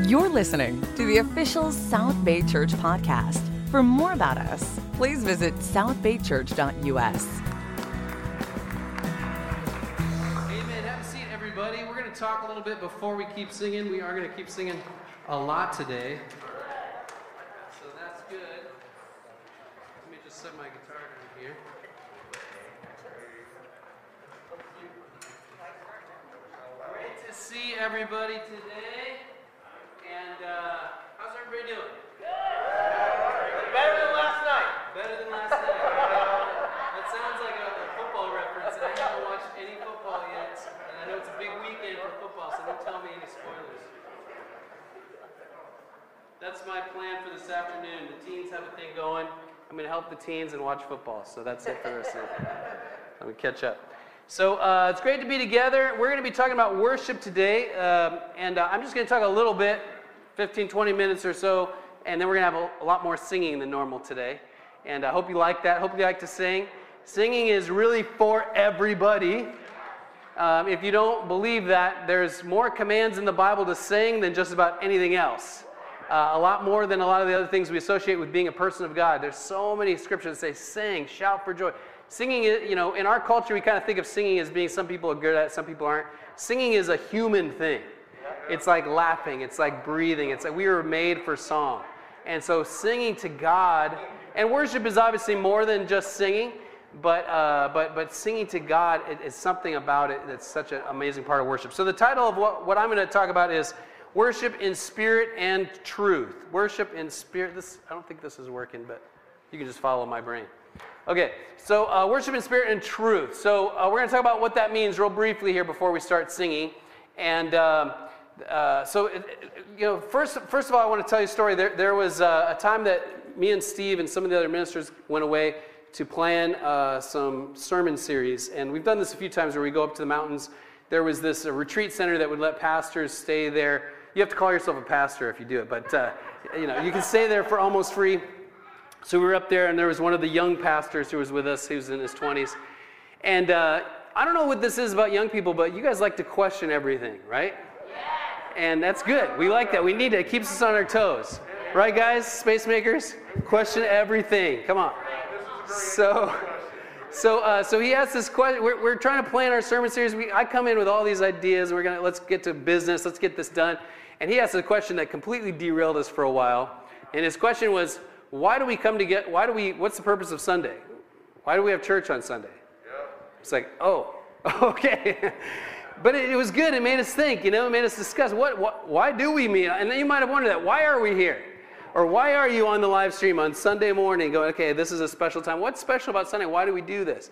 You're listening to the official South Bay Church podcast. For more about us, please visit southbaychurch.us. Amen. Have a seat, everybody. We're going to talk a little bit before we keep singing. We are going to keep singing a lot today. So that's good. Let me just set my guitar down here. Great to see everybody today. Uh, how's everybody doing? Better than last night. Better than last night. that sounds like a, a football reference, and I haven't watched any football yet. And I know it's a big weekend for football, so don't tell me any spoilers. That's my plan for this afternoon. The teens have a thing going. I'm going to help the teens and watch football. So that's it for the rest of the Let me catch up. So uh, it's great to be together. We're going to be talking about worship today. Um, and uh, I'm just going to talk a little bit, 15, 20 minutes or so. And then we're going to have a, a lot more singing than normal today. And I hope you like that. Hope you like to sing. Singing is really for everybody. Um, if you don't believe that, there's more commands in the Bible to sing than just about anything else. Uh, a lot more than a lot of the other things we associate with being a person of God. There's so many scriptures that say, sing, shout for joy. Singing, is, you know, in our culture, we kind of think of singing as being some people are good at some people aren't. Singing is a human thing. It's like laughing, it's like breathing, it's like we were made for song. And so singing to God, and worship is obviously more than just singing, but, uh, but, but singing to God is something about it that's such an amazing part of worship. So the title of what, what I'm going to talk about is Worship in Spirit and Truth. Worship in Spirit. This, I don't think this is working, but you can just follow my brain. Okay, so uh, worship in spirit and truth. So uh, we're going to talk about what that means real briefly here before we start singing. And um, uh, so, you know, first, first of all, I want to tell you a story. There, there was uh, a time that me and Steve and some of the other ministers went away to plan uh, some sermon series. And we've done this a few times where we go up to the mountains. There was this uh, retreat center that would let pastors stay there. You have to call yourself a pastor if you do it, but you know, you can stay there for almost free. So we were up there, and there was one of the young pastors who was with us, He was in his 20s. And uh, I don't know what this is about young people, but you guys like to question everything, right? And that's good. We like that. We need it. It keeps us on our toes. Right, guys? Space makers? Question everything. Come on. So. So, uh, so he asked this question. We're, we're trying to plan our sermon series. We, I come in with all these ideas. We're gonna let's get to business. Let's get this done. And he asked a question that completely derailed us for a while. And his question was, why do we come to get, why do we, what's the purpose of Sunday? Why do we have church on Sunday? It's like, oh, okay. But it, it, was good. It made us think, you know, it made us discuss what, what, why do we meet? And then you might have wondered that, why are we here? Or why are you on the live stream on Sunday morning going, okay, this is a special time. What's special about Sunday? Why do we do this?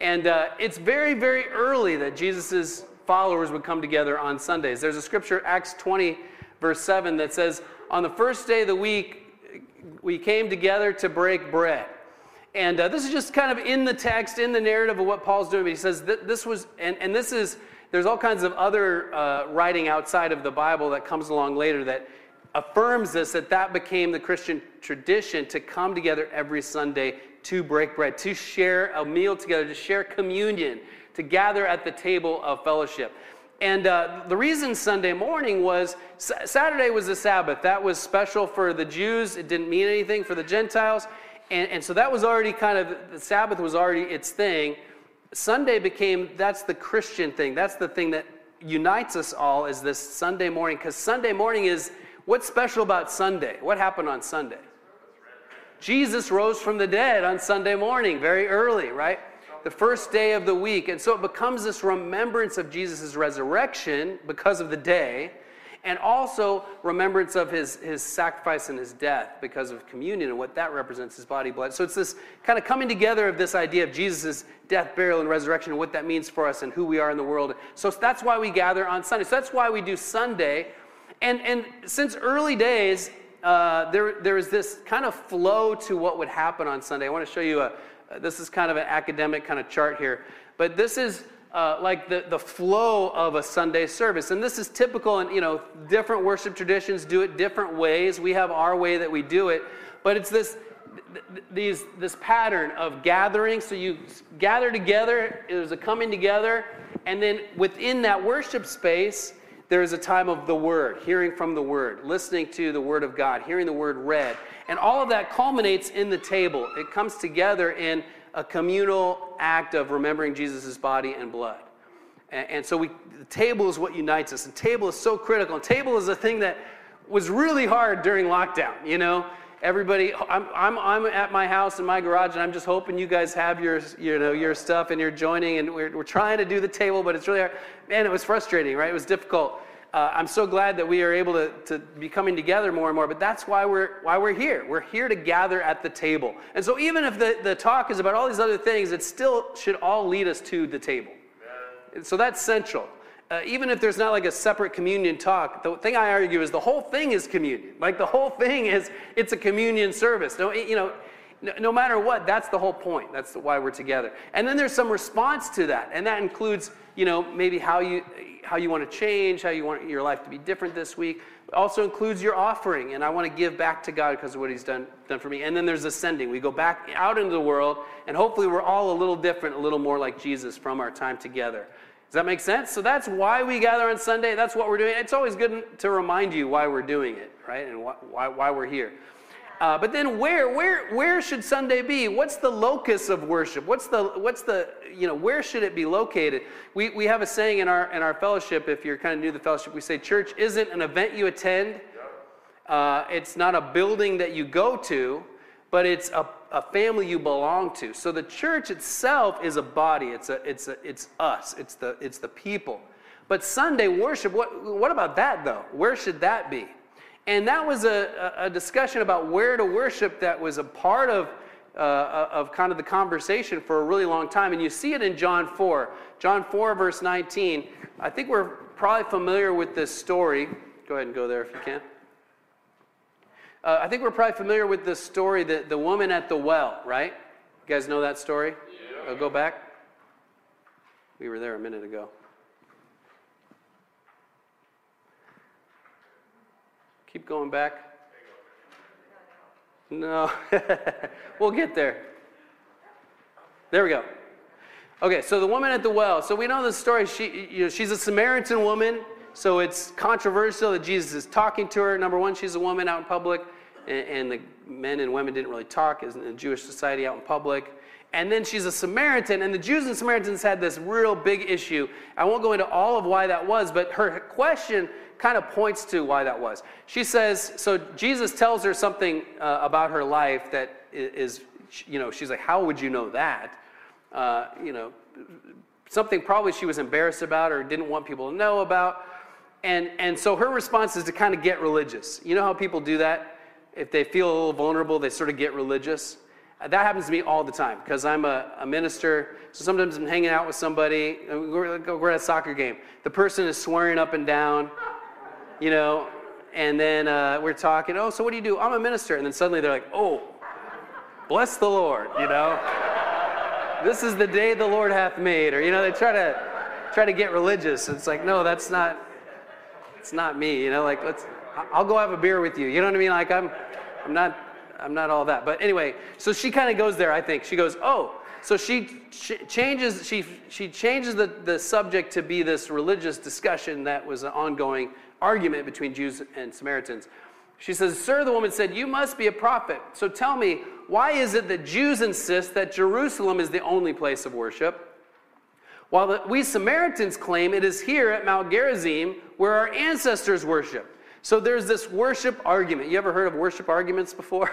And uh, it's very, very early that Jesus' followers would come together on Sundays. There's a scripture, Acts 20, verse 7, that says, on the first day of the week, we came together to break bread. And uh, this is just kind of in the text, in the narrative of what Paul's doing. But he says that this was, and, and this is, there's all kinds of other uh, writing outside of the Bible that comes along later that affirms this, that that became the Christian tradition to come together every Sunday to break bread, to share a meal together, to share communion, to gather at the table of fellowship. And uh, the reason Sunday morning was Saturday was the Sabbath. That was special for the Jews. It didn't mean anything for the Gentiles. And, and so that was already kind of, the Sabbath was already its thing. Sunday became, that's the Christian thing. That's the thing that unites us all is this Sunday morning. Because Sunday morning is, what's special about Sunday? What happened on Sunday? Jesus rose from the dead on Sunday morning, very early, right? the first day of the week. And so it becomes this remembrance of Jesus' resurrection because of the day, and also remembrance of his, his sacrifice and his death because of communion and what that represents his body, blood. So it's this kind of coming together of this idea of Jesus' death, burial, and resurrection and what that means for us and who we are in the world. So that's why we gather on Sunday. So that's why we do Sunday. And, and since early days, uh, there, there is this kind of flow to what would happen on Sunday. I want to show you a, this is kind of an academic kind of chart here, but this is uh, like the, the flow of a Sunday service. And this is typical, and you know, different worship traditions do it different ways. We have our way that we do it, but it's this these this pattern of gathering. So you gather together. There's a coming together, and then within that worship space, there is a time of the Word, hearing from the Word, listening to the Word of God, hearing the Word read. And all of that culminates in the table. It comes together in a communal act of remembering Jesus' body and blood. And, and so we, the table is what unites us. And table is so critical. And table is a thing that was really hard during lockdown, you know? Everybody, I'm, I'm, I'm at my house in my garage, and I'm just hoping you guys have your, you know, your stuff and you're joining, and we're, we're trying to do the table, but it's really hard. Man, it was frustrating, right? It was difficult. Uh, I'm so glad that we are able to, to be coming together more and more, but that's why we're, why we're here. We're here to gather at the table. And so even if the, the talk is about all these other things, it still should all lead us to the table. So that's central uh, even if there's not like a separate communion talk, the thing I argue is the whole thing is communion. Like the whole thing is, it's a communion service. No, you know, no, no matter what, that's the whole point. That's why we're together. And then there's some response to that, and that includes, you know, maybe how you how you want to change, how you want your life to be different this week. It also includes your offering, and I want to give back to God because of what He's done done for me. And then there's ascending. We go back out into the world, and hopefully we're all a little different, a little more like Jesus from our time together. Does that make sense? So that's why we gather on Sunday. That's what we're doing. It's always good to remind you why we're doing it, right? And why, why, why we're here. Uh, but then where, where, where should Sunday be? What's the locus of worship? What's the, what's the, you know, where should it be located? We, we have a saying in our, in our fellowship, if you're kind of new to the fellowship, we say church isn't an event you attend. Uh, it's not a building that you go to, but it's a, a family you belong to. So the church itself is a body. It's, a, it's, a, it's us. It's the, it's the people. But Sunday worship, what, what about that though? Where should that be? And that was a, a discussion about where to worship that was a part of, uh, of kind of the conversation for a really long time. And you see it in John 4. John 4, verse 19. I think we're probably familiar with this story. Go ahead and go there if you can. Uh, I think we're probably familiar with the story, the, the woman at the well, right? You guys know that story? Yeah. I'll go back. We were there a minute ago. Keep going back. No. we'll get there. There we go. Okay, so the woman at the well. So we know the story. She, you know, she's a Samaritan woman, so it's controversial that Jesus is talking to her. Number one, she's a woman out in public and, and the men and women didn't really talk in a Jewish society out in public. And then she's a Samaritan, and the Jews and Samaritans had this real big issue. I won't go into all of why that was, but her question kind of points to why that was. She says, so Jesus tells her something uh, about her life that is, you know, she's like, how would you know that? Uh, you know, something probably she was embarrassed about or didn't want people to know about. And, and so her response is to kind of get religious. You know how people do that? if they feel a little vulnerable, they sort of get religious. That happens to me all the time because I'm a, a, minister. So sometimes I'm hanging out with somebody, we're, we're at a soccer game. The person is swearing up and down, you know, and then uh, we're talking, oh, so what do you do? I'm a minister. And then suddenly they're like, oh, bless the Lord, you know. this is the day the Lord hath made. Or, you know, they try to try to get religious. It's like, no, that's not, it's not me, you know, like, let's, I'll go have a beer with you. You know what I mean? Like I'm, I'm not, I'm not all that. But anyway, so she kind of goes there. I think she goes, oh, so she, she changes, she, she changes the, the subject to be this religious discussion that was ongoing argument between Jews and Samaritans. She says, Sir, the woman said, You must be a prophet. So tell me, why is it that Jews insist that Jerusalem is the only place of worship? While the, we Samaritans claim it is here at Mount Gerizim where our ancestors worship. So there's this worship argument. You ever heard of worship arguments before?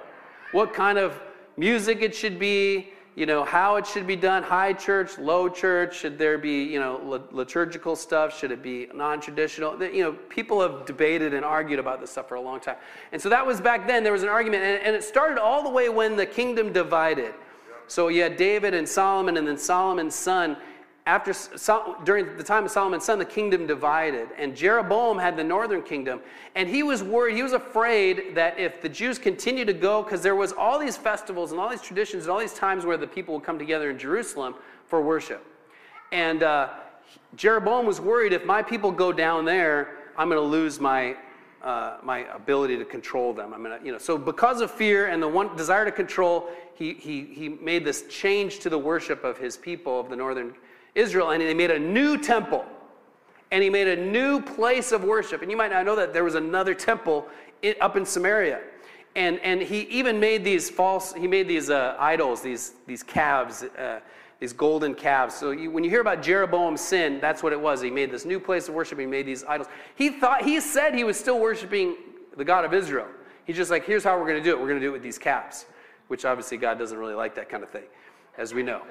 what kind of music it should be, you know, how it should be done, high church, low church, should there be, you know, liturgical stuff, should it be non-traditional? You know, people have debated and argued about this stuff for a long time. And so that was back then, there was an argument, and, and it started all the way when the kingdom divided. So you had David and Solomon, and then Solomon's son after during the time of Solomon's son, the kingdom divided, and Jeroboam had the northern kingdom, and he was worried. He was afraid that if the Jews continued to go, because there was all these festivals and all these traditions and all these times where the people would come together in Jerusalem for worship, and uh, Jeroboam was worried if my people go down there, I'm going to lose my uh, my ability to control them. I'm gonna, you know, so because of fear and the one desire to control, he, he, he made this change to the worship of his people of the northern Israel and they made a new temple. and he made a new place of worship. And you might not know that there was another temple up in Samaria. And, and he even made these false, he made these uh, idols, these, these calves, uh, these golden calves. So you, when you hear about Jeroboam's sin, that's what it was. He made this new place of worship, he made these idols. He thought, he said he was still worshiping the God of Israel. He's just like, here's how we're going to do it. We're going to do it with these calves, which obviously God doesn't really like that kind of thing, as we know.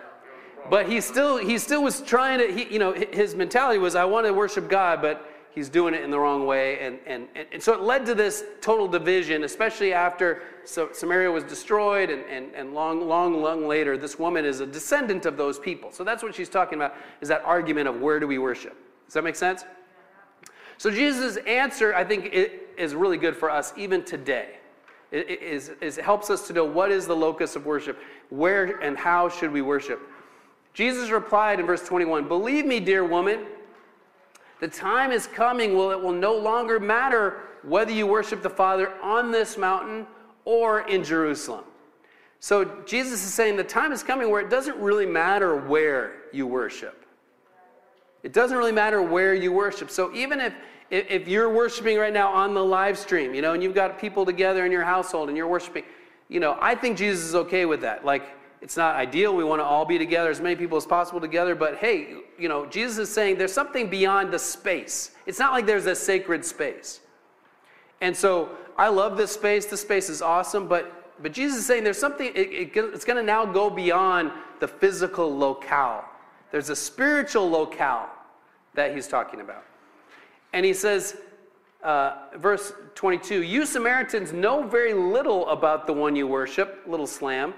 But he still, he still was trying to, he, you know, his mentality was, I want to worship God, but he's doing it in the wrong way. And, and, and so it led to this total division, especially after Samaria was destroyed. And, and, and long, long, long later, this woman is a descendant of those people. So that's what she's talking about, is that argument of where do we worship. Does that make sense? So Jesus' answer, I think, is really good for us even today. It, is, it helps us to know what is the locus of worship, where and how should we worship. Jesus replied in verse 21 Believe me, dear woman, the time is coming when it will no longer matter whether you worship the Father on this mountain or in Jerusalem. So Jesus is saying the time is coming where it doesn't really matter where you worship. It doesn't really matter where you worship. So even if if you're worshiping right now on the live stream, you know, and you've got people together in your household and you're worshiping, you know, I think Jesus is okay with that. Like it's not ideal. We want to all be together, as many people as possible together. But hey, you know, Jesus is saying there's something beyond the space. It's not like there's a sacred space. And so I love this space. This space is awesome. But but Jesus is saying there's something. It, it, it's going to now go beyond the physical locale. There's a spiritual locale that he's talking about. And he says, uh, verse 22 You Samaritans know very little about the one you worship, little slam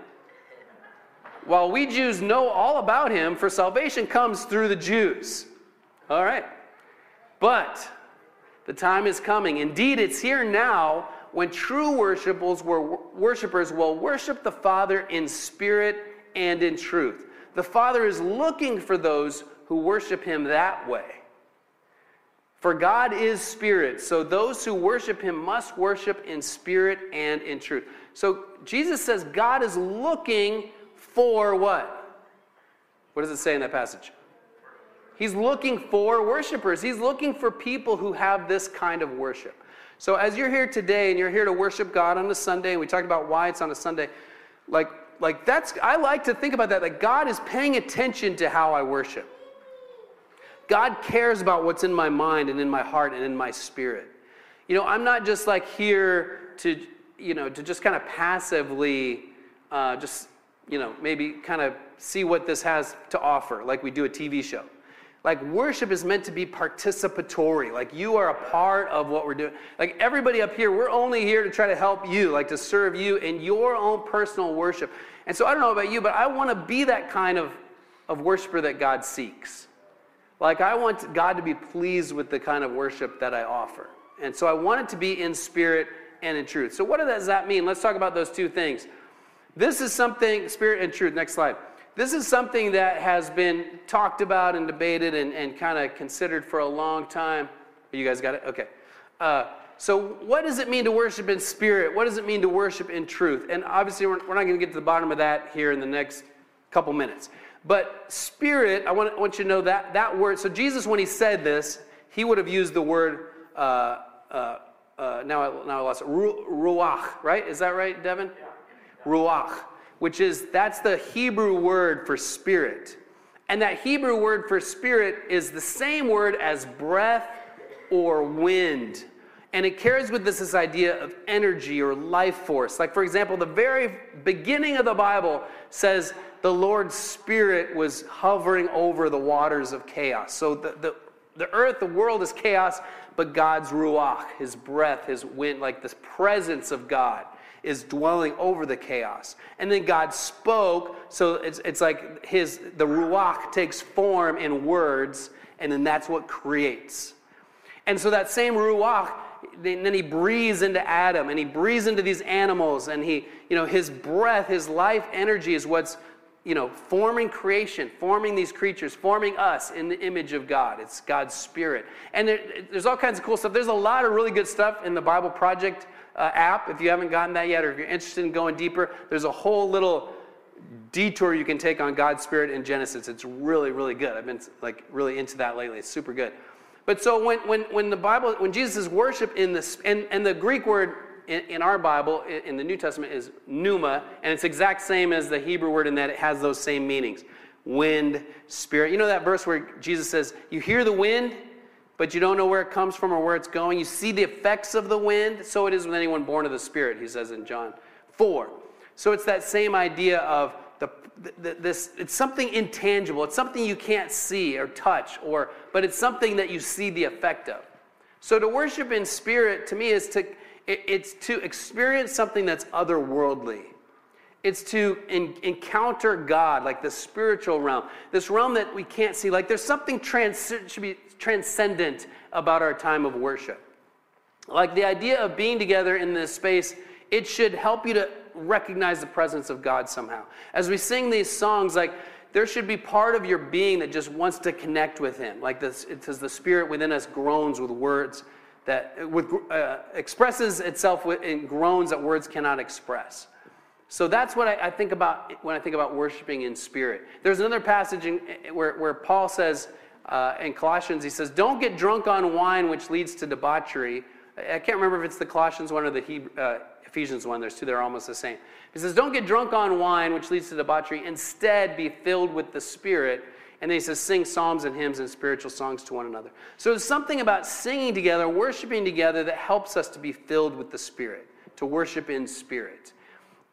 while we Jews know all about him, for salvation comes through the Jews. All right. But the time is coming. Indeed, it's here now when true worshipers will worship the Father in spirit and in truth. The Father is looking for those who worship him that way. For God is spirit, so those who worship him must worship in spirit and in truth. So Jesus says God is looking for what? What does it say in that passage? He's looking for worshipers. He's looking for people who have this kind of worship. So as you're here today and you're here to worship God on a Sunday, and we talked about why it's on a Sunday, like, like that's I like to think about that. Like God is paying attention to how I worship. God cares about what's in my mind and in my heart and in my spirit. You know, I'm not just like here to, you know, to just kind of passively uh, just you know, maybe kind of see what this has to offer, like we do a TV show. Like worship is meant to be participatory. Like you are a part of what we're doing. Like everybody up here, we're only here to try to help you, like to serve you in your own personal worship. And so I don't know about you, but I want to be that kind of, of worshiper that God seeks. Like I want God to be pleased with the kind of worship that I offer. And so I want it to be in spirit and in truth. So what does that mean? Let's talk about those two things. This is something, spirit and truth, next slide. This is something that has been talked about and debated and, and kind of considered for a long time. You guys got it? Okay. Uh, so, what does it mean to worship in spirit? What does it mean to worship in truth? And obviously, we're, we're not going to get to the bottom of that here in the next couple minutes. But spirit, I want, I want you to know that that word. So, Jesus, when he said this, he would have used the word, uh, uh, uh now, I, now I lost it, ruach, right? Is that right, Devin? Ruach, which is that's the Hebrew word for spirit. And that Hebrew word for spirit is the same word as breath or wind. And it carries with this this idea of energy or life force. Like, for example, the very beginning of the Bible says the Lord's Spirit was hovering over the waters of chaos. So the, the, the earth, the world is chaos, but God's ruach, his breath, his wind, like this presence of God is dwelling over the chaos. And then God spoke, so it's, it's like his the ruach takes form in words, and then that's what creates. And so that same ruach, then he breathes into Adam, and he breathes into these animals, and he, you know, his breath, his life energy is what's you know, forming creation, forming these creatures, forming us in the image of God. It's God's Spirit. And there, there's all kinds of cool stuff. There's a lot of really good stuff in the Bible Project uh, app. If you haven't gotten that yet, or if you're interested in going deeper, there's a whole little detour you can take on God's Spirit in Genesis. It's really, really good. I've been like really into that lately. It's super good. But so when, when, when the Bible, when Jesus is worship in this, and, and the Greek word in, our Bible, in, the New Testament, is pneuma, and it's exact same as the Hebrew word in that it has those same meanings wind, spirit. You know that verse where Jesus says, You hear the wind, but you don't know where it comes from or where it's going. You see the effects of the wind. So it is with anyone born of the Spirit, he says in John 4. So it's that same idea of the, the, this, it's something intangible. It's something you can't see or touch, or, but it's something that you see the effect of. So to worship in spirit, to me, is to, it's to experience something that's otherworldly. It's to in, encounter God, like the spiritual realm, this realm that we can't see. Like there's something trans, should be transcendent about our time of worship. Like the idea of being together in this space, it should help you to recognize the presence of God somehow. As we sing these songs, like there should be part of your being that just wants to connect with Him. Like this, it says the Spirit within us groans with words that with, uh, expresses itself in groans that words cannot express. So that's what I, I, think about when I think about worshiping in spirit. There's another passage in, where, where Paul says uh, in Colossians, he says, Don't get drunk on wine, which leads to debauchery. I can't remember if it's the Colossians one or the Hebrew, uh, Ephesians one. There's two that are almost the same. He says, Don't get drunk on wine, which leads to debauchery. Instead, be filled with the Spirit. And then he says, Sing psalms and hymns and spiritual songs to one another. So there's something about singing together, worshiping together, that helps us to be filled with the Spirit, to worship in spirit.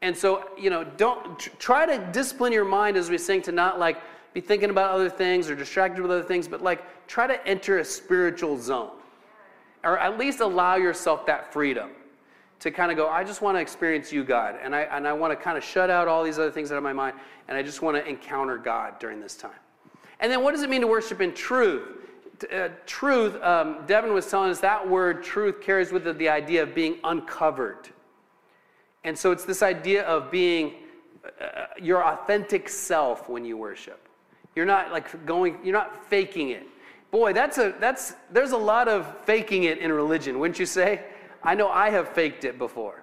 And so, you know, don't try to discipline your mind as we sing to not like be thinking about other things or distracted with other things, but like try to enter a spiritual zone. Or at least allow yourself that freedom to kind of go, I just want to experience you, God. And I, and I want to kind of shut out all these other things out of my mind. And I just want to encounter God during this time. And then what does it mean to worship in truth? Uh, truth, um, Devin was telling us that word truth carries with it the idea of being uncovered and so it's this idea of being uh, your authentic self when you worship. You're not like going, you're not faking it. Boy, that's a, that's, there's a lot of faking it in religion, wouldn't you say? I know I have faked it before.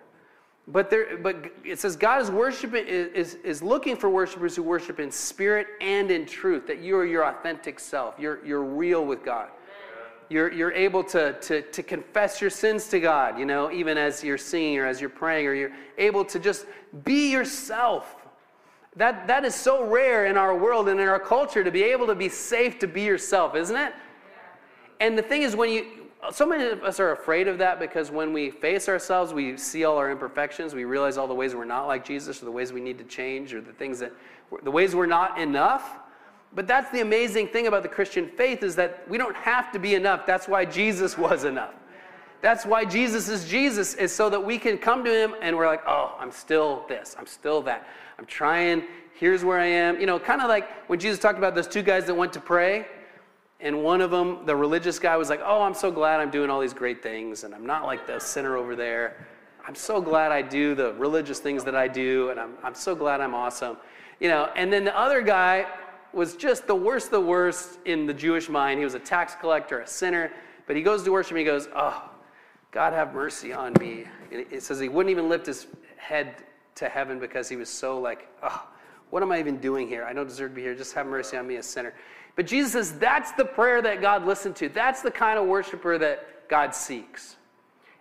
But, there, but it says God is worshiping is, is looking for worshipers who worship in spirit and in truth, that you are your authentic self. You're, you're real with God you're, you're able to, to, to confess your sins to God, you know, even as you're singing or as you're praying, or you're able to just be yourself. That, that is so rare in our world and in our culture to be able to be safe to be yourself, isn't it? And the thing is, when you, so many of us are afraid of that because when we face ourselves, we see all our imperfections, we realize all the ways we're not like Jesus, or the ways we need to change, or the things that, the ways we're not enough. But that's the amazing thing about the Christian faith is that we don't have to be enough. That's why Jesus was enough. That's why Jesus is Jesus, is so that we can come to him and we're like, oh, I'm still this, I'm still that. I'm trying, here's where I am. You know, kind of like when Jesus talked about those two guys that went to pray, and one of them, the religious guy, was like, oh, I'm so glad I'm doing all these great things, and I'm not like the sinner over there. I'm so glad I do the religious things that I do, and I'm, I'm so glad I'm awesome. You know, and then the other guy was just the worst the worst in the Jewish mind. He was a tax collector, a sinner, but he goes to worship and he goes, Oh, God have mercy on me. it says he wouldn't even lift his head to heaven because he was so like, Oh, what am I even doing here? I don't deserve to be here. Just have mercy on me, a sinner. But Jesus says that's the prayer that God listened to. That's the kind of worshiper that God seeks.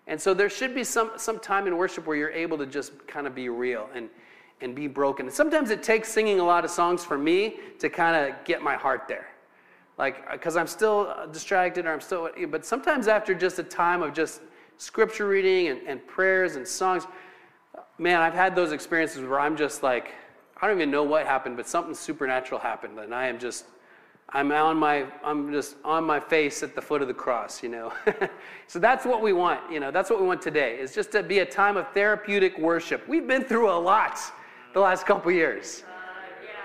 And so there should be some, some time in worship where you're able to just kind of be real. And and be broken. Sometimes it takes singing a lot of songs for me to kind of get my heart there. Like, uh, because I'm still uh, distracted or I'm still, but sometimes after just a time of just scripture reading and, and prayers and songs, man, I've had those experiences where I'm just like, I don't even know what happened, but something supernatural happened. And I am just, I'm on my, I'm just on my face at the foot of the cross, you know. so that's what we want, you know, that's what we want today, is just to be a time of therapeutic worship. We've been through a lot the last couple years.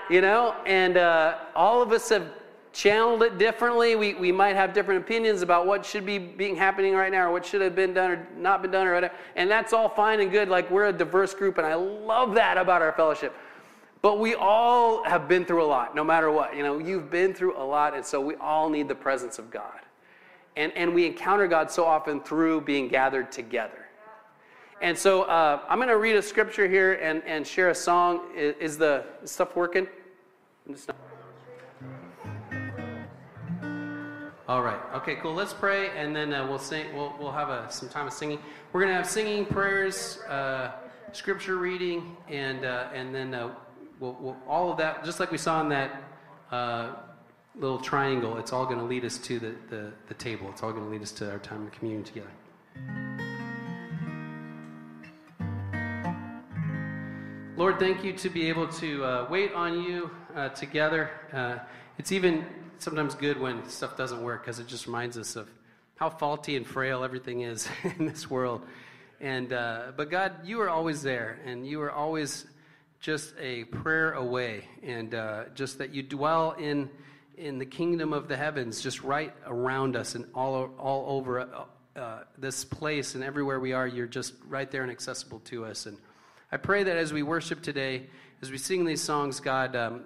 You know, and uh, all of us have channeled it differently. We, we might have different opinions about what should be being happening right now or what should have been done or not been done or whatever. And that's all fine and good. Like we're a diverse group, and I love that about our fellowship. But we all have been through a lot, no matter what. You know, you've been through a lot, and so we all need the presence of God. And, and we encounter God so often through being gathered together. And so uh, I'm going to read a scripture here and, and share a song. Is, is the stuff working? All right. Okay. Cool. Let's pray, and then uh, we'll sing. We'll we'll have a, some time of singing. We're gonna have singing, prayers, uh, scripture reading, and uh, and then uh, we'll, we'll, all of that, just like we saw in that uh, little triangle. It's all going to lead us to the, the the table. It's all going to lead us to our time of communion together. Lord, thank you to be able to uh, wait on you uh, together. Uh, it's even sometimes good when stuff doesn't work because it just reminds us of how faulty and frail everything is in this world. And uh, but God, you are always there, and you are always just a prayer away, and uh, just that you dwell in in the kingdom of the heavens, just right around us and all all over uh, this place and everywhere we are. You're just right there and accessible to us. And I pray that as we worship today, as we sing these songs, God. Um,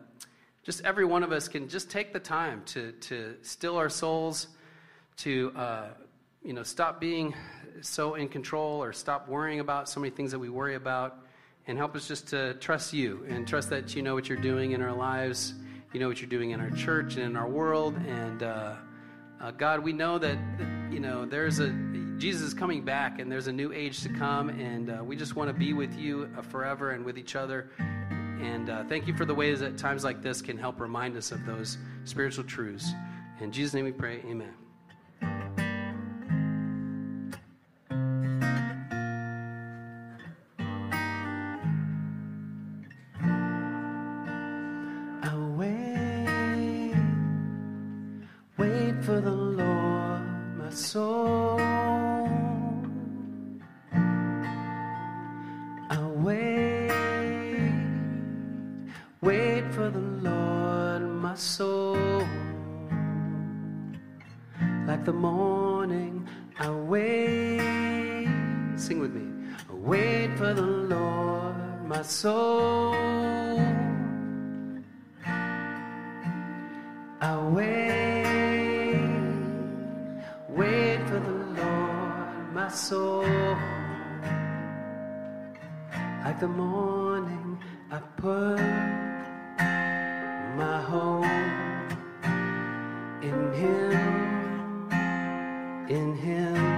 just every one of us can just take the time to, to still our souls, to uh, you know, stop being so in control or stop worrying about so many things that we worry about, and help us just to trust you and trust that you know what you're doing in our lives, you know what you're doing in our church and in our world, and uh, uh, God, we know that you know there's a Jesus is coming back, and there's a new age to come, and uh, we just want to be with you uh, forever and with each other. And uh, thank you for the ways that times like this can help remind us of those spiritual truths. In Jesus' name we pray, amen. away. Wait for the Lord, my soul. Like the morning, I put my hope in Him, in Him.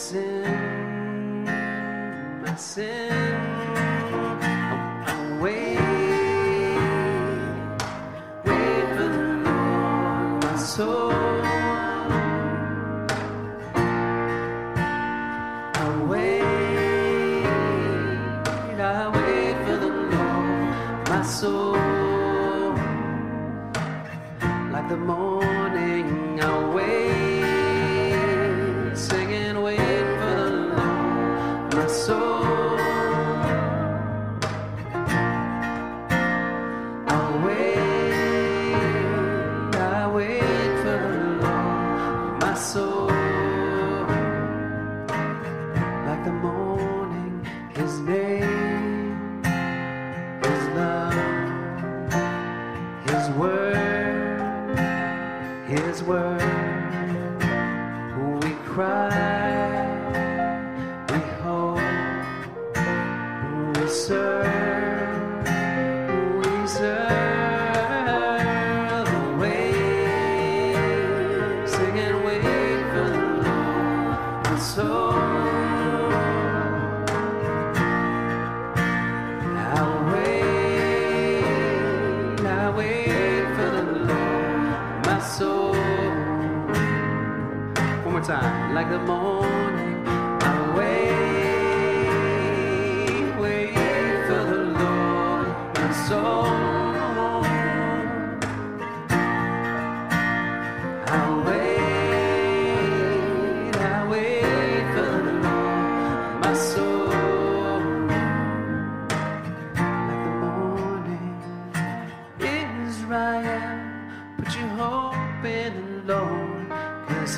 My sin, my sin.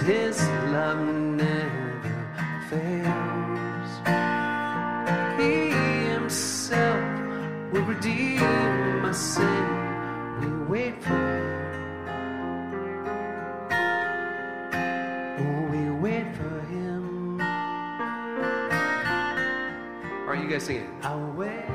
his love never fails. He himself will redeem my sin. We wait for him. We wait for him. Are you guys singing? I'll wait.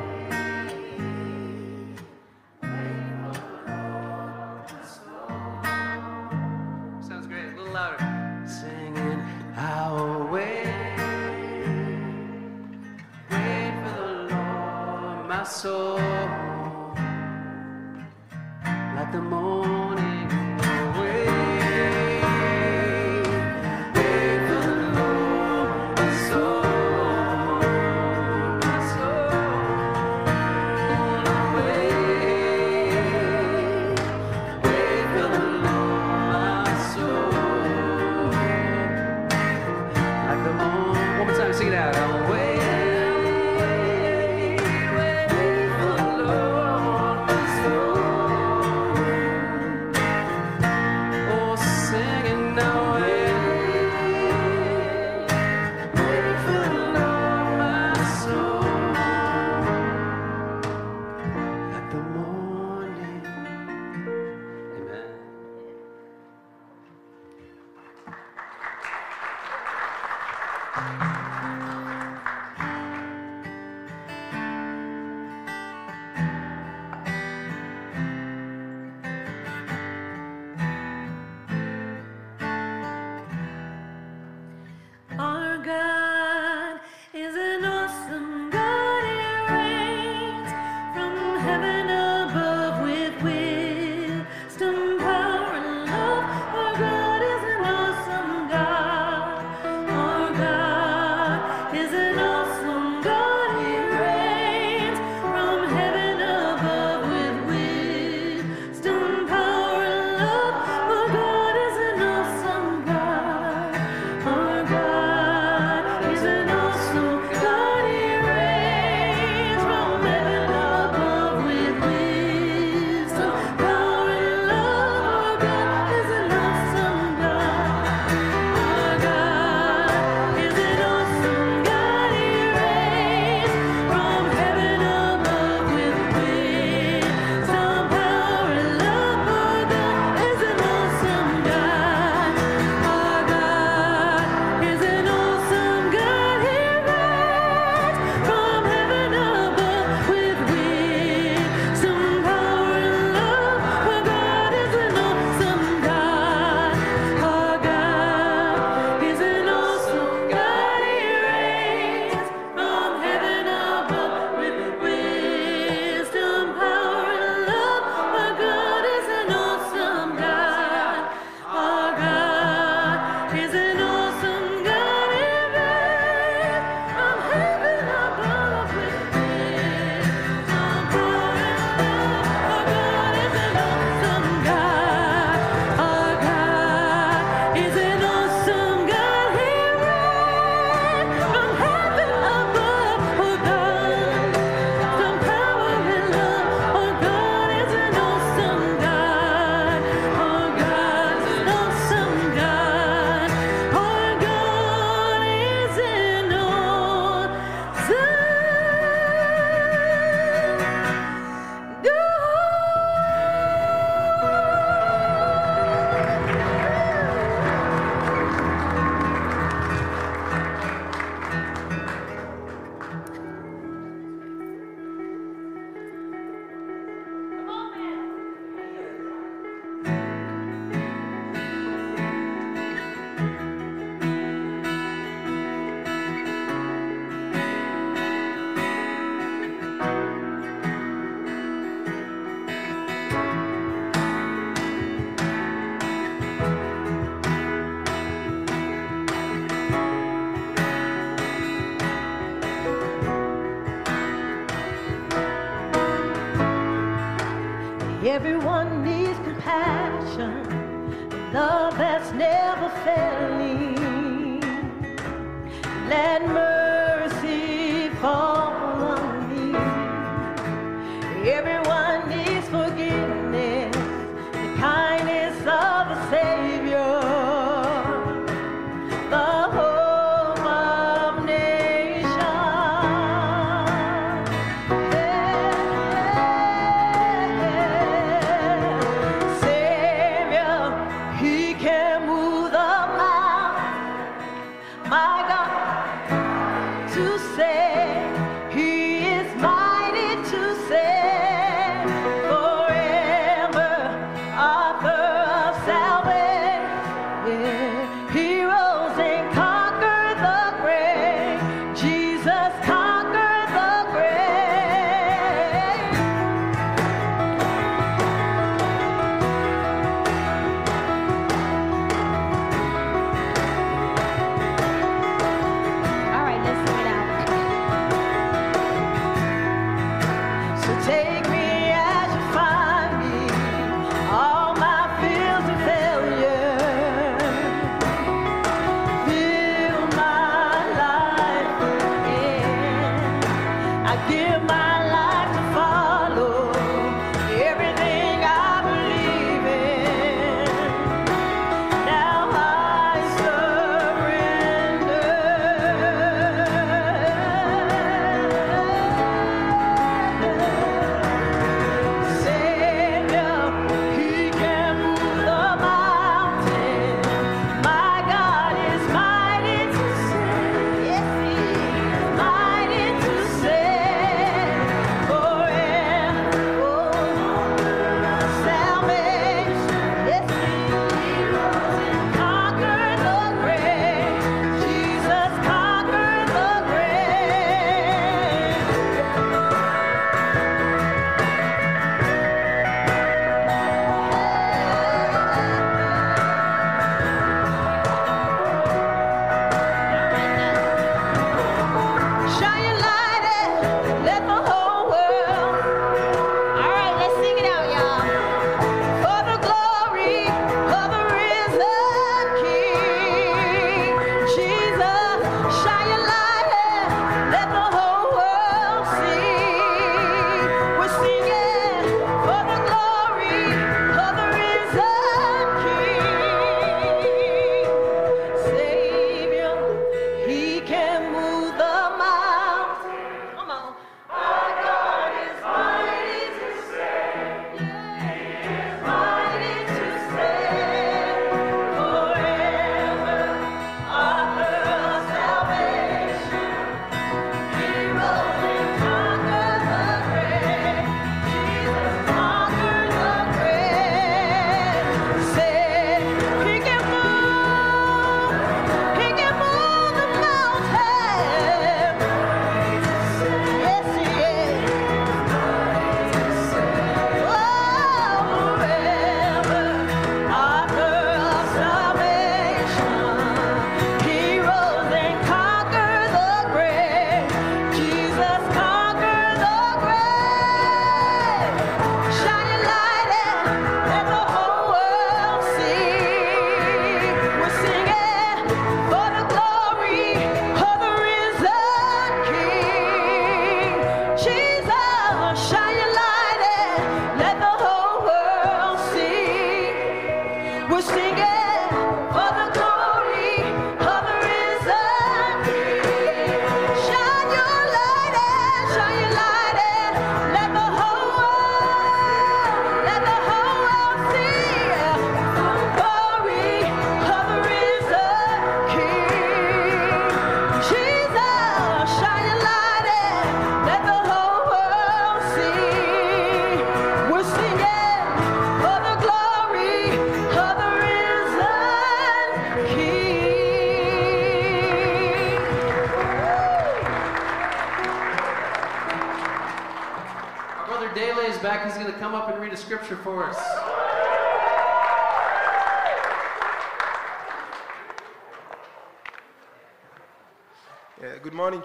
Everyone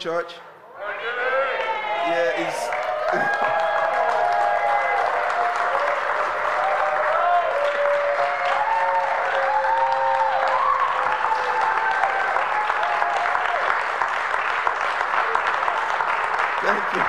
church. Yeah, it's. Thank you.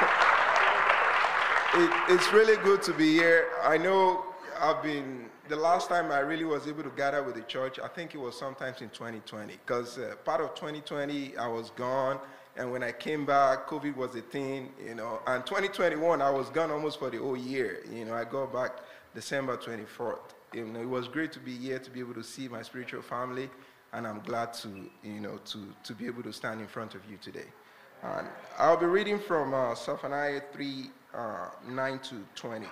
It, it's really good to be here. I know I've been, the last time I really was able to gather with the church, I think it was sometimes in 2020, because uh, part of 2020 I was gone, and when I came back, COVID was a thing, you know, and 2021 I was gone almost for the whole year. You know, I got back December 24th. You know, it was great to be here to be able to see my spiritual family, and I'm glad to, you know, to, to be able to stand in front of you today. And I'll be reading from uh, Zephaniah 3 uh, 9 to 20.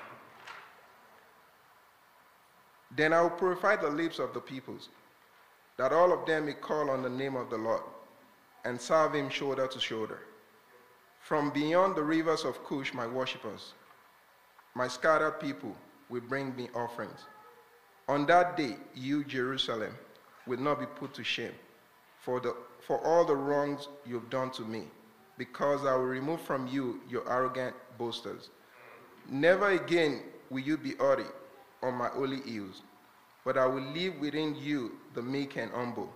Then I will purify the lips of the peoples, that all of them may call on the name of the Lord and serve him shoulder to shoulder. From beyond the rivers of Cush, my worshippers, my scattered people will bring me offerings. On that day, you, Jerusalem, will not be put to shame for, the, for all the wrongs you've done to me, because I will remove from you your arrogant boasters. Never again will you be haughty on my holy hills, but I will leave within you the meek and humble.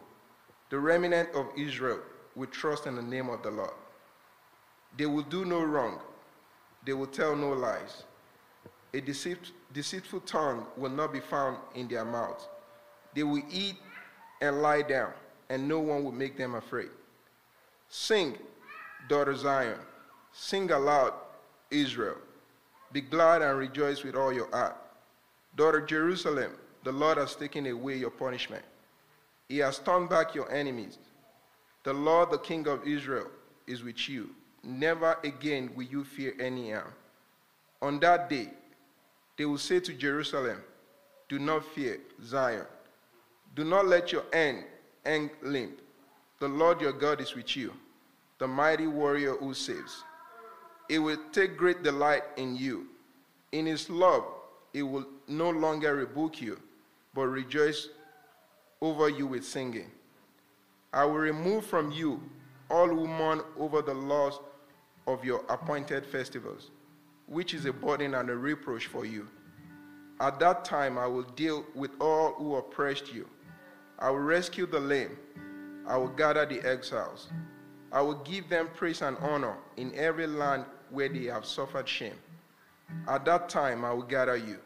The remnant of Israel will trust in the name of the Lord. They will do no wrong, they will tell no lies. A deceit, deceitful tongue will not be found in their mouths. They will eat and lie down, and no one will make them afraid. Sing, daughter Zion. Sing aloud, Israel. Be glad and rejoice with all your heart. Daughter Jerusalem, the Lord has taken away your punishment. He has turned back your enemies. The Lord, the King of Israel, is with you. Never again will you fear any harm. On that day, they will say to Jerusalem, Do not fear, Zion. Do not let your end hang limp. The Lord your God is with you, the mighty warrior who saves. He will take great delight in you. In his love, he will no longer rebuke you, but rejoice over you with singing. I will remove from you all who mourn over the loss of your appointed festivals, which is a burden and a reproach for you. At that time, I will deal with all who oppressed you. I will rescue the lame. I will gather the exiles. I will give them praise and honor in every land where they have suffered shame. At that time, I will gather you.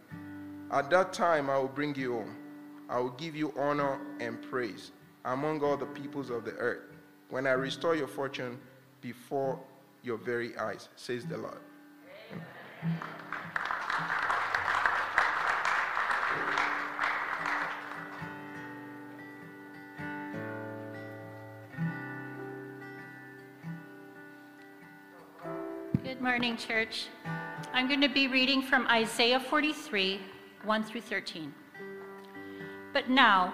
At that time, I will bring you home. I will give you honor and praise among all the peoples of the earth when I restore your fortune before your very eyes, says the Lord. Good morning, church. I'm going to be reading from Isaiah 43, 1 through 13. But now,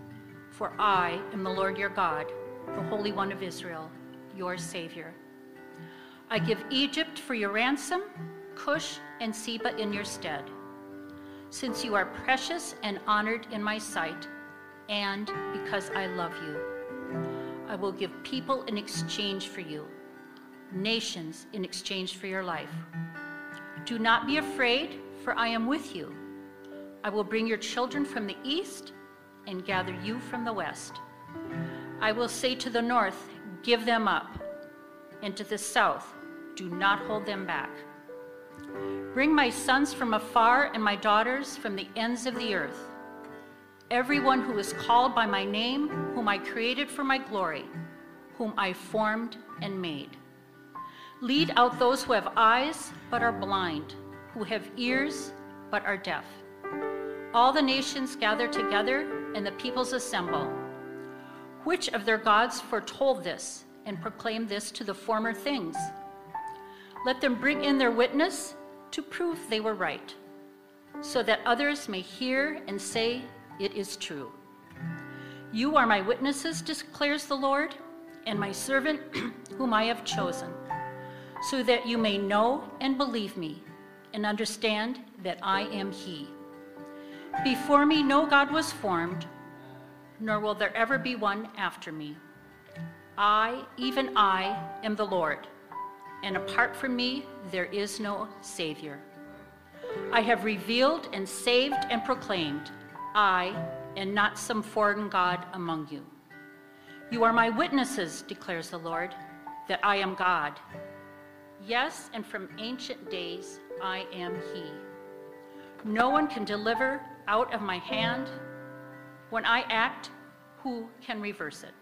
For I am the Lord your God, the Holy One of Israel, your Savior. I give Egypt for your ransom, Cush and Seba in your stead. Since you are precious and honored in my sight, and because I love you, I will give people in exchange for you, nations in exchange for your life. Do not be afraid, for I am with you. I will bring your children from the east and gather you from the west. I will say to the north, Give them up, and to the south, Do not hold them back. Bring my sons from afar and my daughters from the ends of the earth. Everyone who is called by my name, whom I created for my glory, whom I formed and made. Lead out those who have eyes but are blind, who have ears but are deaf. All the nations gather together, and the peoples assemble. Which of their gods foretold this and proclaimed this to the former things? Let them bring in their witness to prove they were right, so that others may hear and say, It is true. You are my witnesses, declares the Lord, and my servant whom I have chosen, so that you may know and believe me and understand that I am He. Before me, no God was formed, nor will there ever be one after me. I, even I, am the Lord, and apart from me, there is no Savior. I have revealed and saved and proclaimed, I, and not some foreign God among you. You are my witnesses, declares the Lord, that I am God. Yes, and from ancient days I am He. No one can deliver out of my hand. When I act, who can reverse it?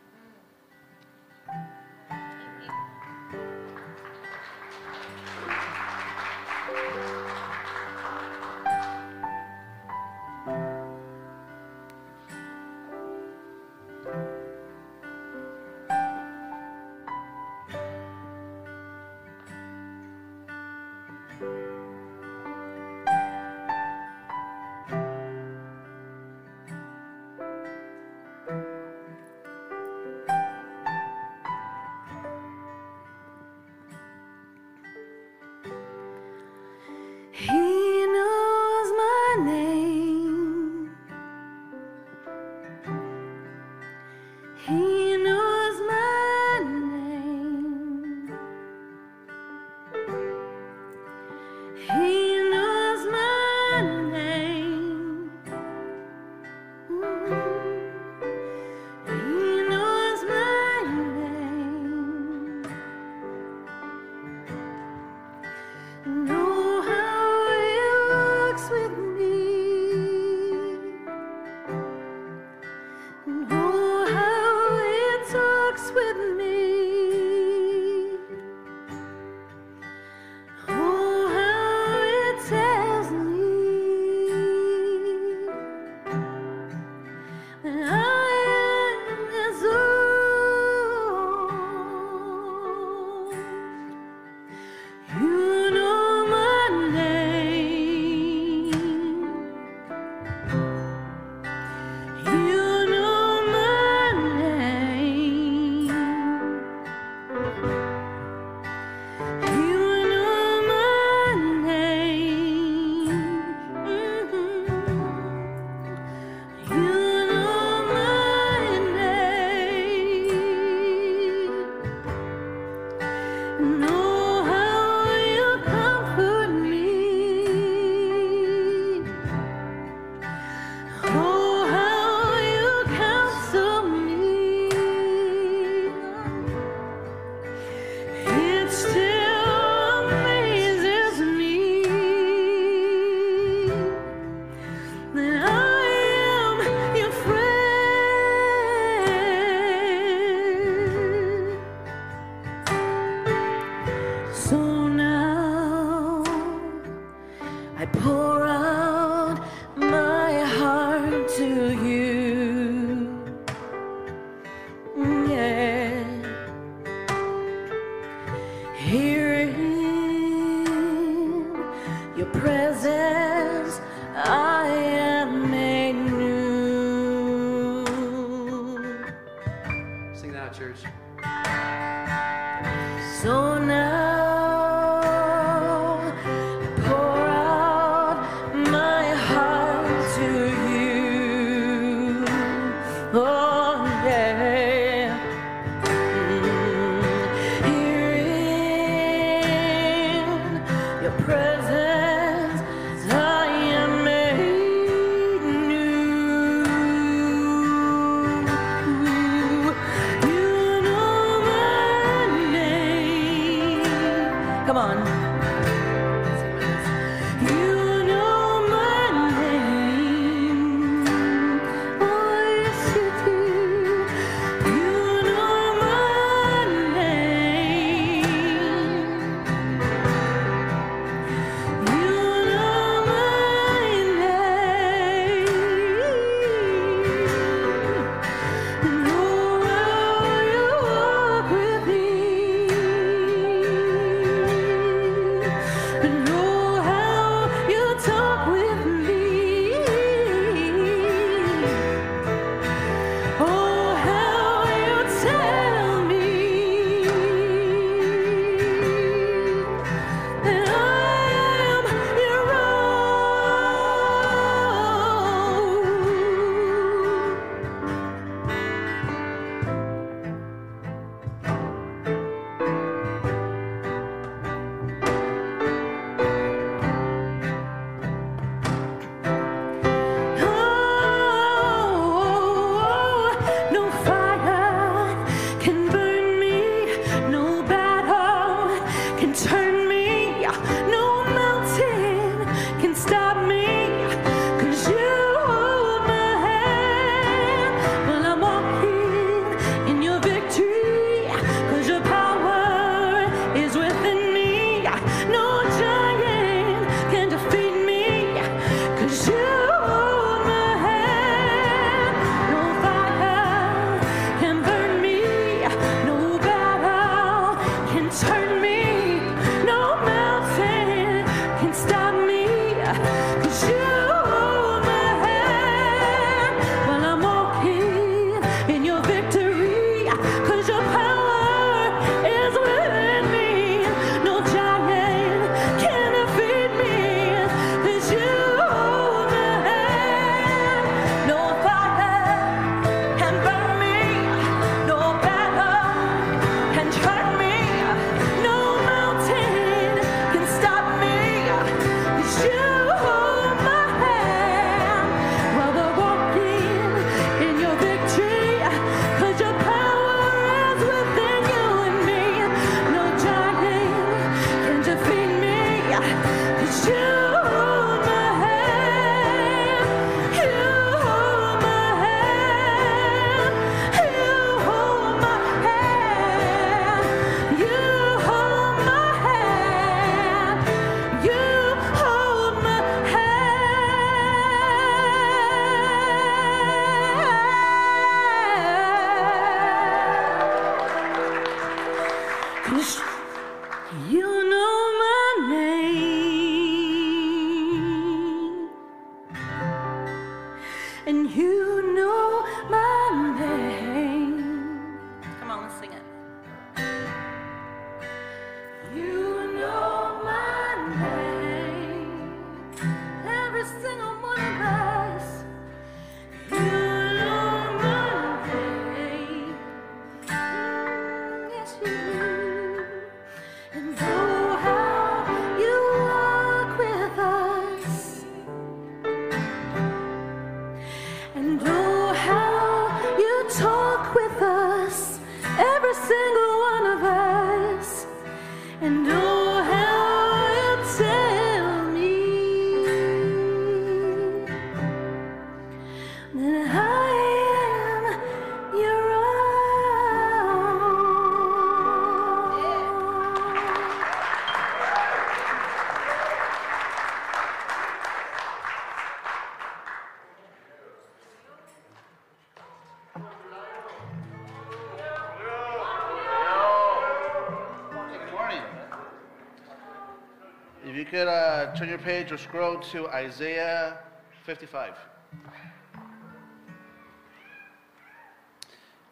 Uh, turn your page or scroll to Isaiah 55.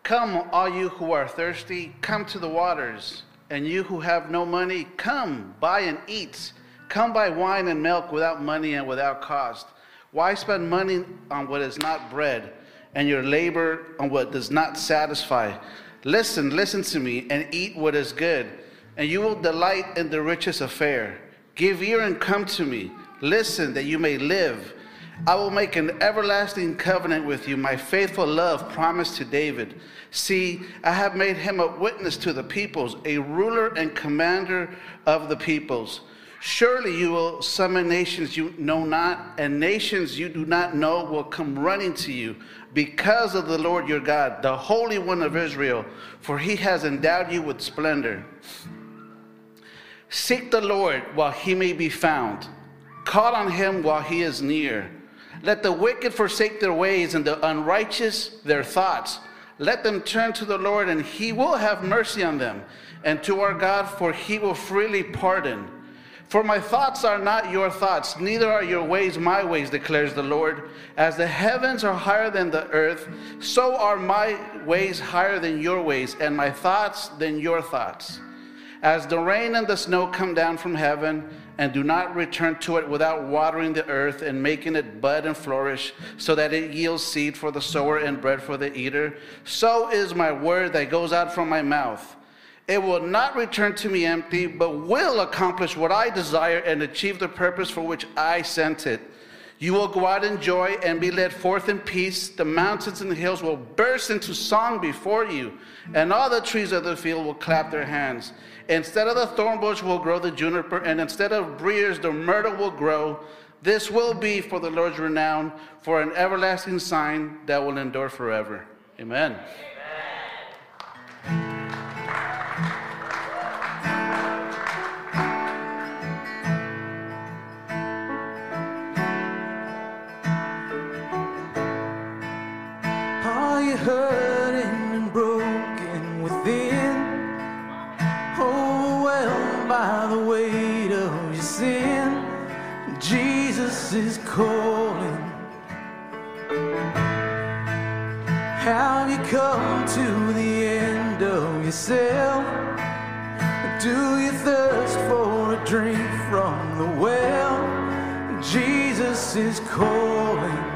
Come, all you who are thirsty, come to the waters. And you who have no money, come, buy and eat. Come buy wine and milk without money and without cost. Why spend money on what is not bread, and your labor on what does not satisfy? Listen, listen to me, and eat what is good, and you will delight in the richest affair. Give ear and come to me. Listen, that you may live. I will make an everlasting covenant with you, my faithful love promised to David. See, I have made him a witness to the peoples, a ruler and commander of the peoples. Surely you will summon nations you know not, and nations you do not know will come running to you because of the Lord your God, the Holy One of Israel, for he has endowed you with splendor. Seek the Lord while he may be found. Call on him while he is near. Let the wicked forsake their ways and the unrighteous their thoughts. Let them turn to the Lord, and he will have mercy on them, and to our God, for he will freely pardon. For my thoughts are not your thoughts, neither are your ways my ways, declares the Lord. As the heavens are higher than the earth, so are my ways higher than your ways, and my thoughts than your thoughts. As the rain and the snow come down from heaven and do not return to it without watering the earth and making it bud and flourish, so that it yields seed for the sower and bread for the eater, so is my word that goes out from my mouth. It will not return to me empty, but will accomplish what I desire and achieve the purpose for which I sent it. You will go out in joy and be led forth in peace. The mountains and the hills will burst into song before you, and all the trees of the field will clap their hands. Instead of the thorn bush will grow the juniper, and instead of briars the myrtle will grow. This will be for the Lord's renown, for an everlasting sign that will endure forever. Amen. Are you hurting calling. Have you come to the end of yourself? Do you thirst for a drink from the well? Jesus is calling.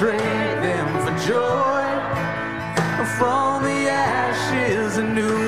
trade them for joy. From the ashes, a new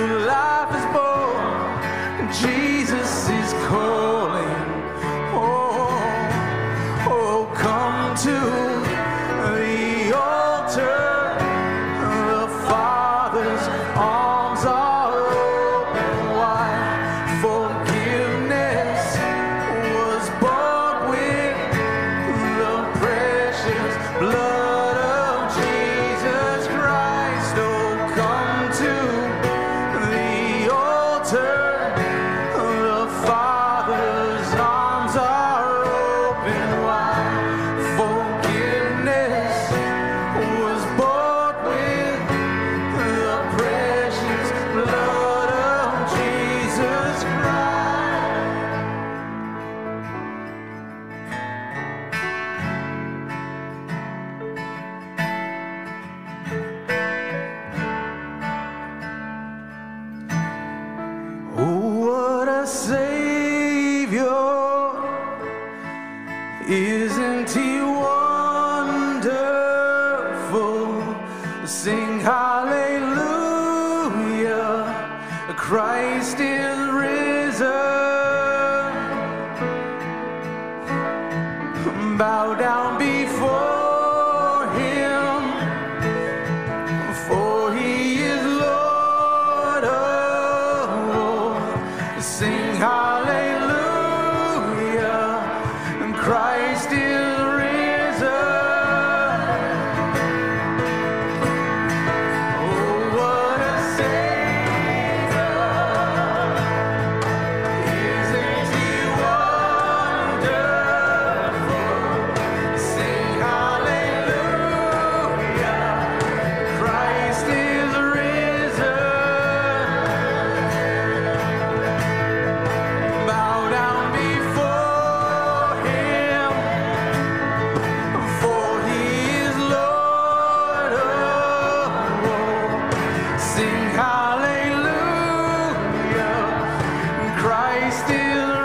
I still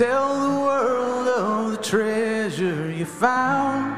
Tell the world of the treasure you found.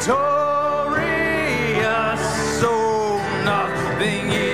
Victorious. So nothing is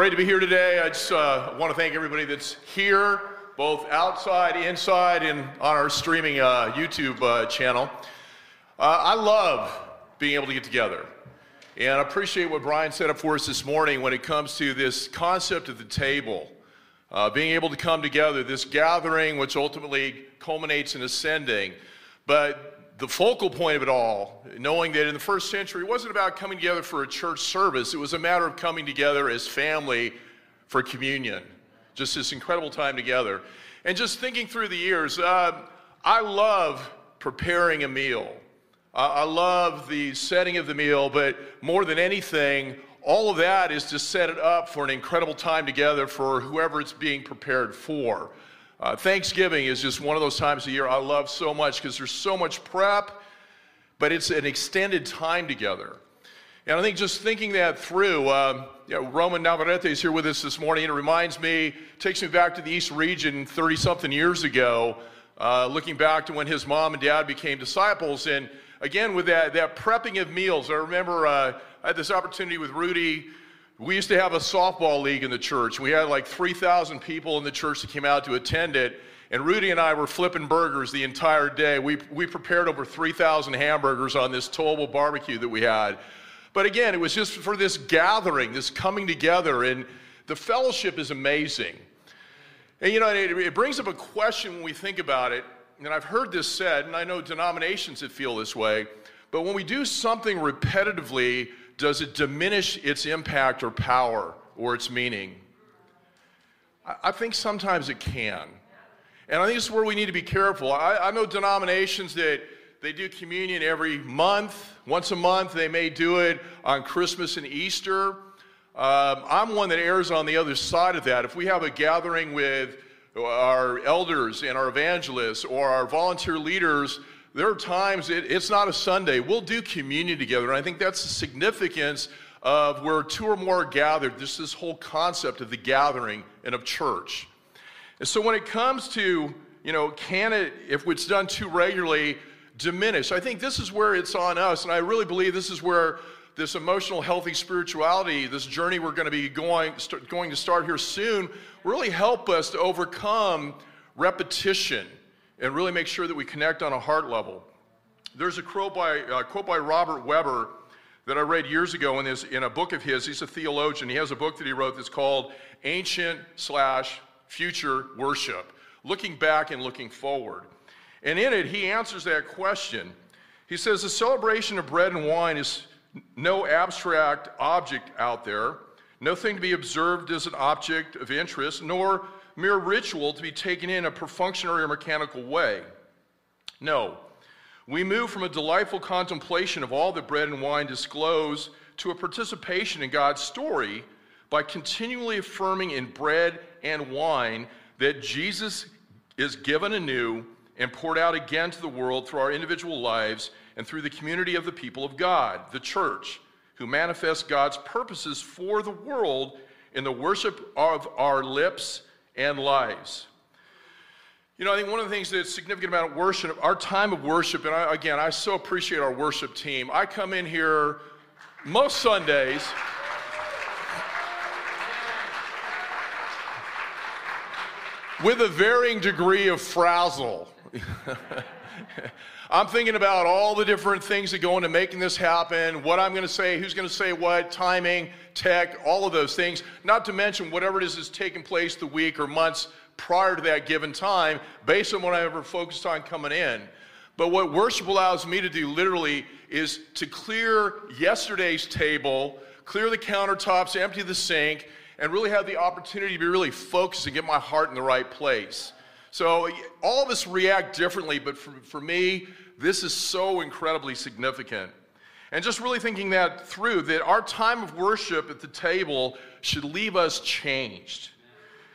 Great to be here today. I just uh, want to thank everybody that's here, both outside, inside, and on our streaming uh, YouTube uh, channel. Uh, I love being able to get together. And I appreciate what Brian set up for us this morning when it comes to this concept of the table. Uh, being able to come together, this gathering, which ultimately culminates in ascending. But the focal point of it all, knowing that in the first century, it wasn't about coming together for a church service, it was a matter of coming together as family for communion. Just this incredible time together. And just thinking through the years, uh, I love preparing a meal. I I love the setting of the meal, but more than anything, all of that is to set it up for an incredible time together for whoever it's being prepared for. Uh, Thanksgiving is just one of those times of year I love so much because there's so much prep, but it's an extended time together. And I think just thinking that through, um, you know, Roman Navarrete is here with us this morning, and it reminds me, takes me back to the East region 30 something years ago, uh, looking back to when his mom and dad became disciples. And again, with that, that prepping of meals, I remember uh, I had this opportunity with Rudy. We used to have a softball league in the church. We had like 3,000 people in the church that came out to attend it. And Rudy and I were flipping burgers the entire day. We, we prepared over 3,000 hamburgers on this towable barbecue that we had. But again, it was just for this gathering, this coming together, and the fellowship is amazing. And you know, it, it brings up a question when we think about it, and I've heard this said, and I know denominations that feel this way, but when we do something repetitively, does it diminish its impact or power or its meaning? I, think sometimes it can. And I think this is where we need to be careful. I, I know denominations that they do communion every month, once a month. They may do it on Christmas and Easter. Um, I'm one that errs on the other side of that. If we have a gathering with our elders and our evangelists or our volunteer leaders, there are times it, it's not a Sunday. We'll do communion together. And I think that's the significance of where two or more are gathered, just this whole concept of the gathering and of church. And so when it comes to, you know, can it, if it's done too regularly, diminish? I think this is where it's on us. And I really believe this is where this emotional, healthy spirituality, this journey we're going to be going, going to start here soon, really help us to overcome repetition and really make sure that we connect on a heart level. There's a quote by, uh, quote by Robert Webber that I read years ago in, in a book of his. He's a theologian. He has a book that he wrote that's called Ancient slash Future Worship, looking back and looking forward. And in it, he answers that question. He says, The celebration of bread and wine is no abstract object out there, nothing to be observed as an object of interest, nor mere ritual to be taken in a perfunctory or mechanical way. No, we move from a delightful contemplation of all that bread and wine disclose to a participation in God's story by continually affirming in bread and wine that Jesus is given anew and poured out again to the world through our individual lives and through the community of the people of God, the church, who manifests God's purposes for the world in the worship of our lips and lives. You know, I think one of the things that's significant about worship, our time of worship, and I, again, I so appreciate our worship team. I come in here most Sundays. with a varying degree of frazzle. I'm thinking about all the different things that go into making this happen, what I'm going to say, who's going to say what, timing, tech, all of those things, not to mention whatever it is that's taking place the week or months prior to that given time based on what I ever focused on coming in. But what worship allows me to do literally is to clear yesterday's table, clear the countertops, empty the sink, and really have the opportunity to be really focused and get my heart in the right place. So all of us react differently, but for, for me, this is so incredibly significant. And just really thinking that through, that our time of worship at the table should leave us changed.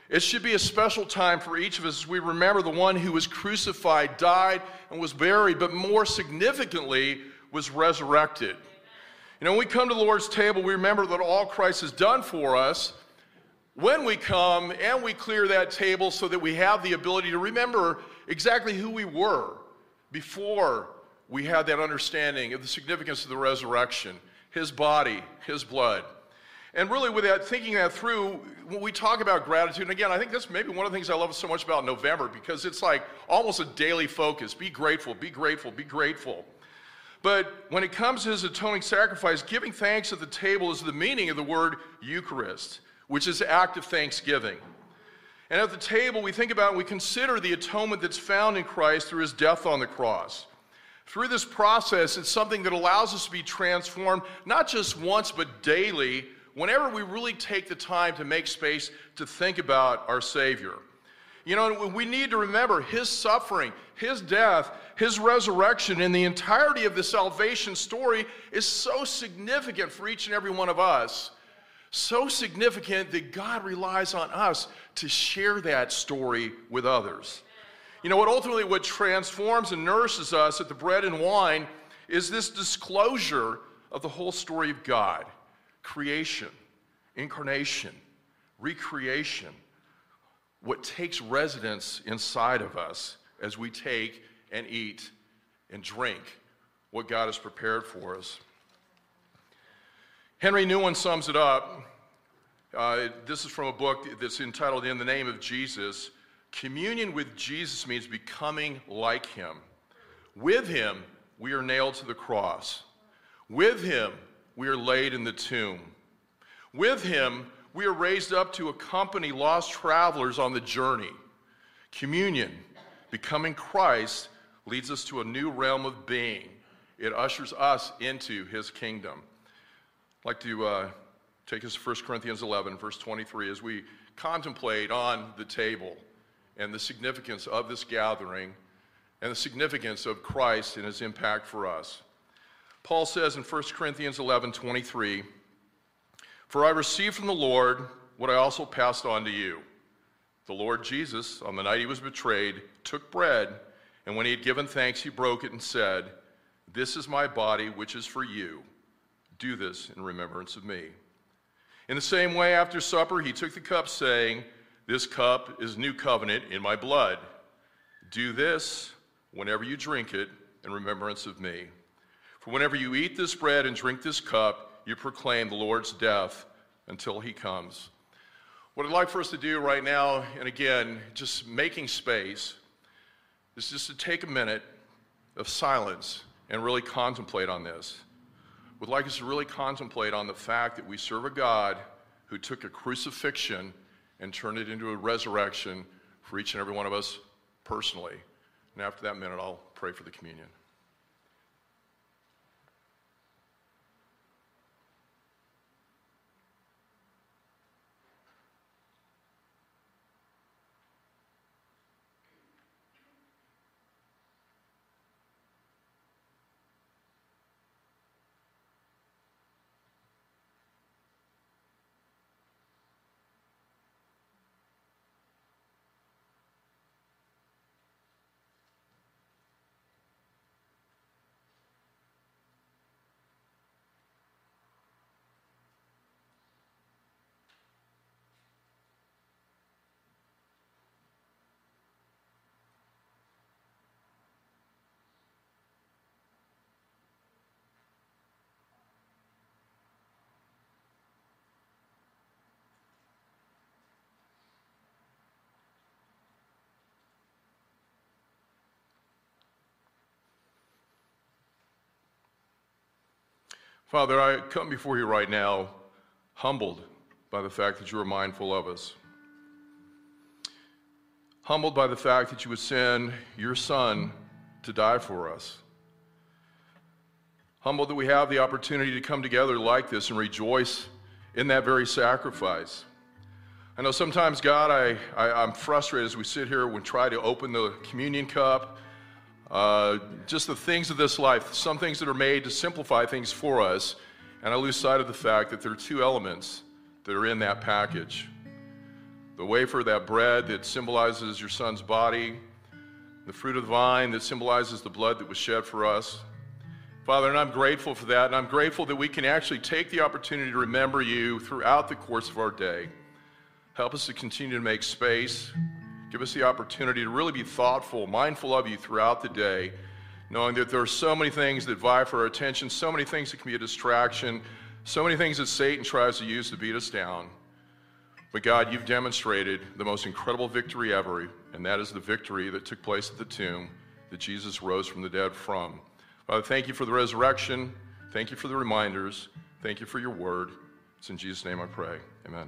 It should be a special time for each of us as we remember the one who was crucified, died, and was buried, but more significantly, was resurrected. You know, when we come to the Lord's table, we remember that all Christ has done for us. When we come and we clear that table so that we have the ability to remember exactly who we were before we had that understanding of the significance of the resurrection, his body, his blood. And really, with that, thinking that through, when we talk about gratitude, and again, I think that's maybe one of the things I love so much about November because it's like almost a daily focus. Be grateful, be grateful, be grateful. But when it comes to his atoning sacrifice, giving thanks at the table is the meaning of the word Eucharist, which is act of thanksgiving. And at the table, we think about and we consider the atonement that's found in Christ through his death on the cross. Through this process, it's something that allows us to be transformed, not just once, but daily, whenever we really take the time to make space to think about our Savior. You know, we need to remember his suffering, his death, his resurrection, and the entirety of the salvation story is so significant for each and every one of us. So significant that God relies on us to share that story with others. You know what ultimately what transforms and nourishes us at the bread and wine is this disclosure of the whole story of God creation, incarnation, recreation, what takes residence inside of us as we take and eat and drink what God has prepared for us. Henri Nouwen sums it up. Uh, this is from a book that's entitled In the Name of Jesus. Communion with Jesus means becoming like him. With him, we are nailed to the cross. With him, we are laid in the tomb. With him, we are raised up to accompany lost travelers on the journey. Communion, becoming Christ, leads us to a new realm of being. It ushers us into his kingdom. I'd like to uh, take us to 1 Corinthians 11, verse 23, as we contemplate on the table and the significance of this gathering and the significance of Christ and his impact for us. Paul says in 1 Corinthians 11, 23, For I received from the Lord what I also passed on to you. The Lord Jesus, on the night he was betrayed, took bread, and when he had given thanks, he broke it and said, This is my body, which is for you. Do this in remembrance of me. In the same way, after supper, he took the cup, saying, This cup is new covenant in my blood. Do this whenever you drink it in remembrance of me. For whenever you eat this bread and drink this cup, you proclaim the Lord's death until he comes. What I'd like for us to do right now, and again, just making space, is just to take a minute of silence and really contemplate on this. Would like us to really contemplate on the fact that we serve a God who took a crucifixion and turned it into a resurrection for each and every one of us personally. And after that minute, I'll pray for the communion. Father, I come before you right now humbled by the fact that you are mindful of us. Humbled by the fact that you would send your Son to die for us. Humbled that we have the opportunity to come together like this and rejoice in that very sacrifice. I know sometimes, God, I, I, am frustrated as we sit here and try to open the communion cup uh, just the things of this life, some things that are made to simplify things for us, and I lose sight of the fact that there are two elements that are in that package the wafer, that bread that symbolizes your son's body, the fruit of the vine that symbolizes the blood that was shed for us. Father, and I'm grateful for that, and I'm grateful that we can actually take the opportunity to remember you throughout the course of our day. Help us to continue to make space Give us the opportunity to really be thoughtful, mindful of you throughout the day, knowing that there are so many things that vie for our attention, so many things that can be a distraction, So many things that Satan tries to use to beat us down. But God, you've demonstrated the most incredible victory ever, and that is the victory that took place at the tomb that Jesus rose from the dead from. Father, thank you for the resurrection. Thank you for the reminders. Thank you for your word. It's in Jesus' name I pray. Amen.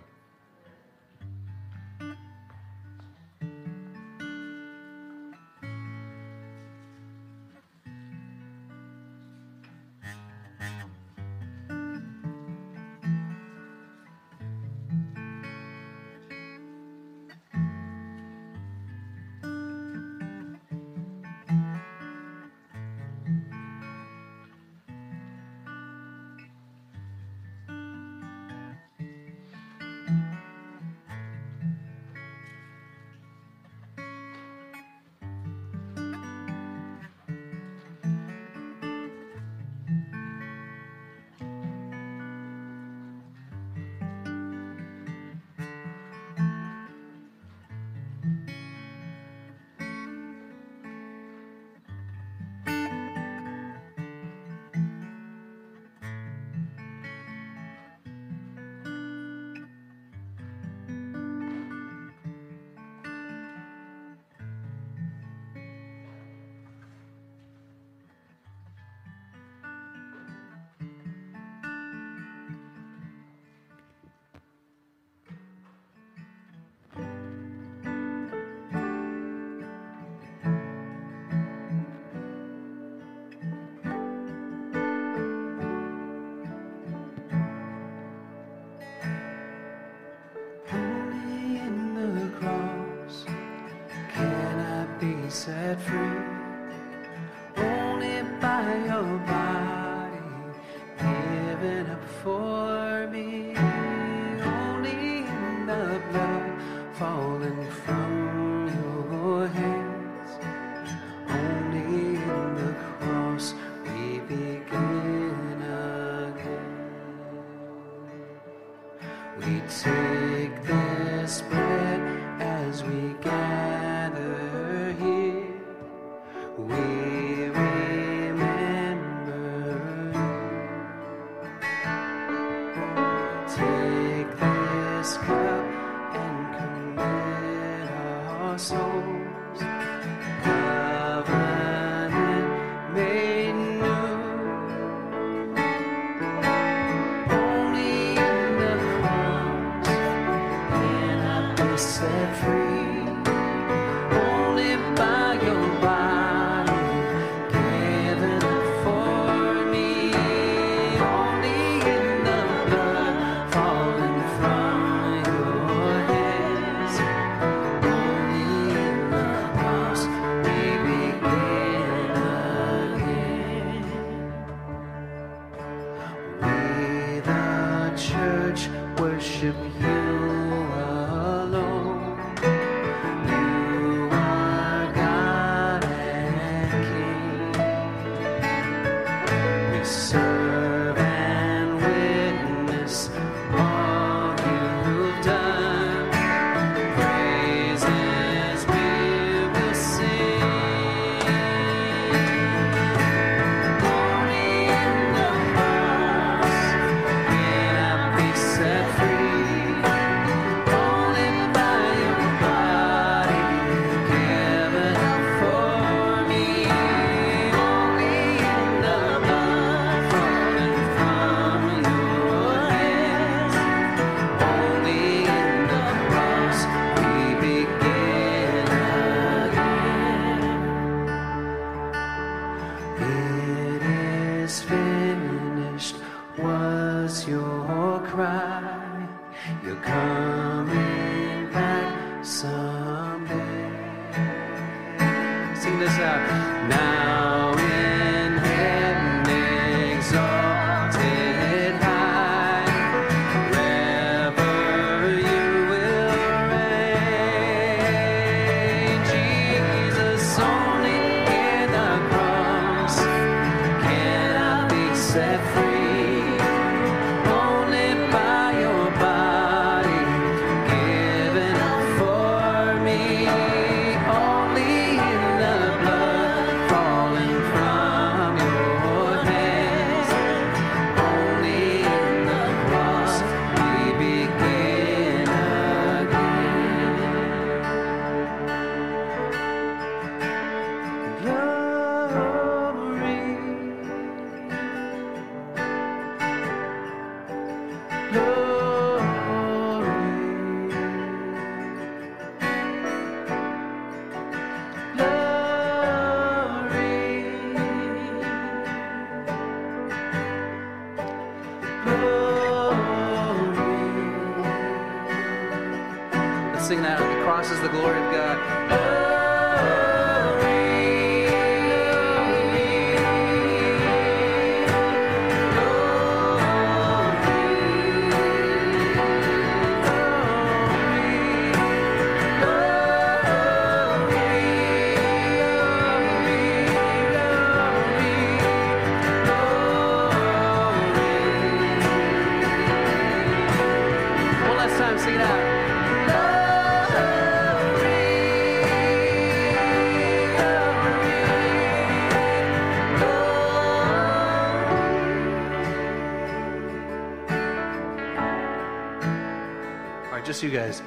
Just you guys.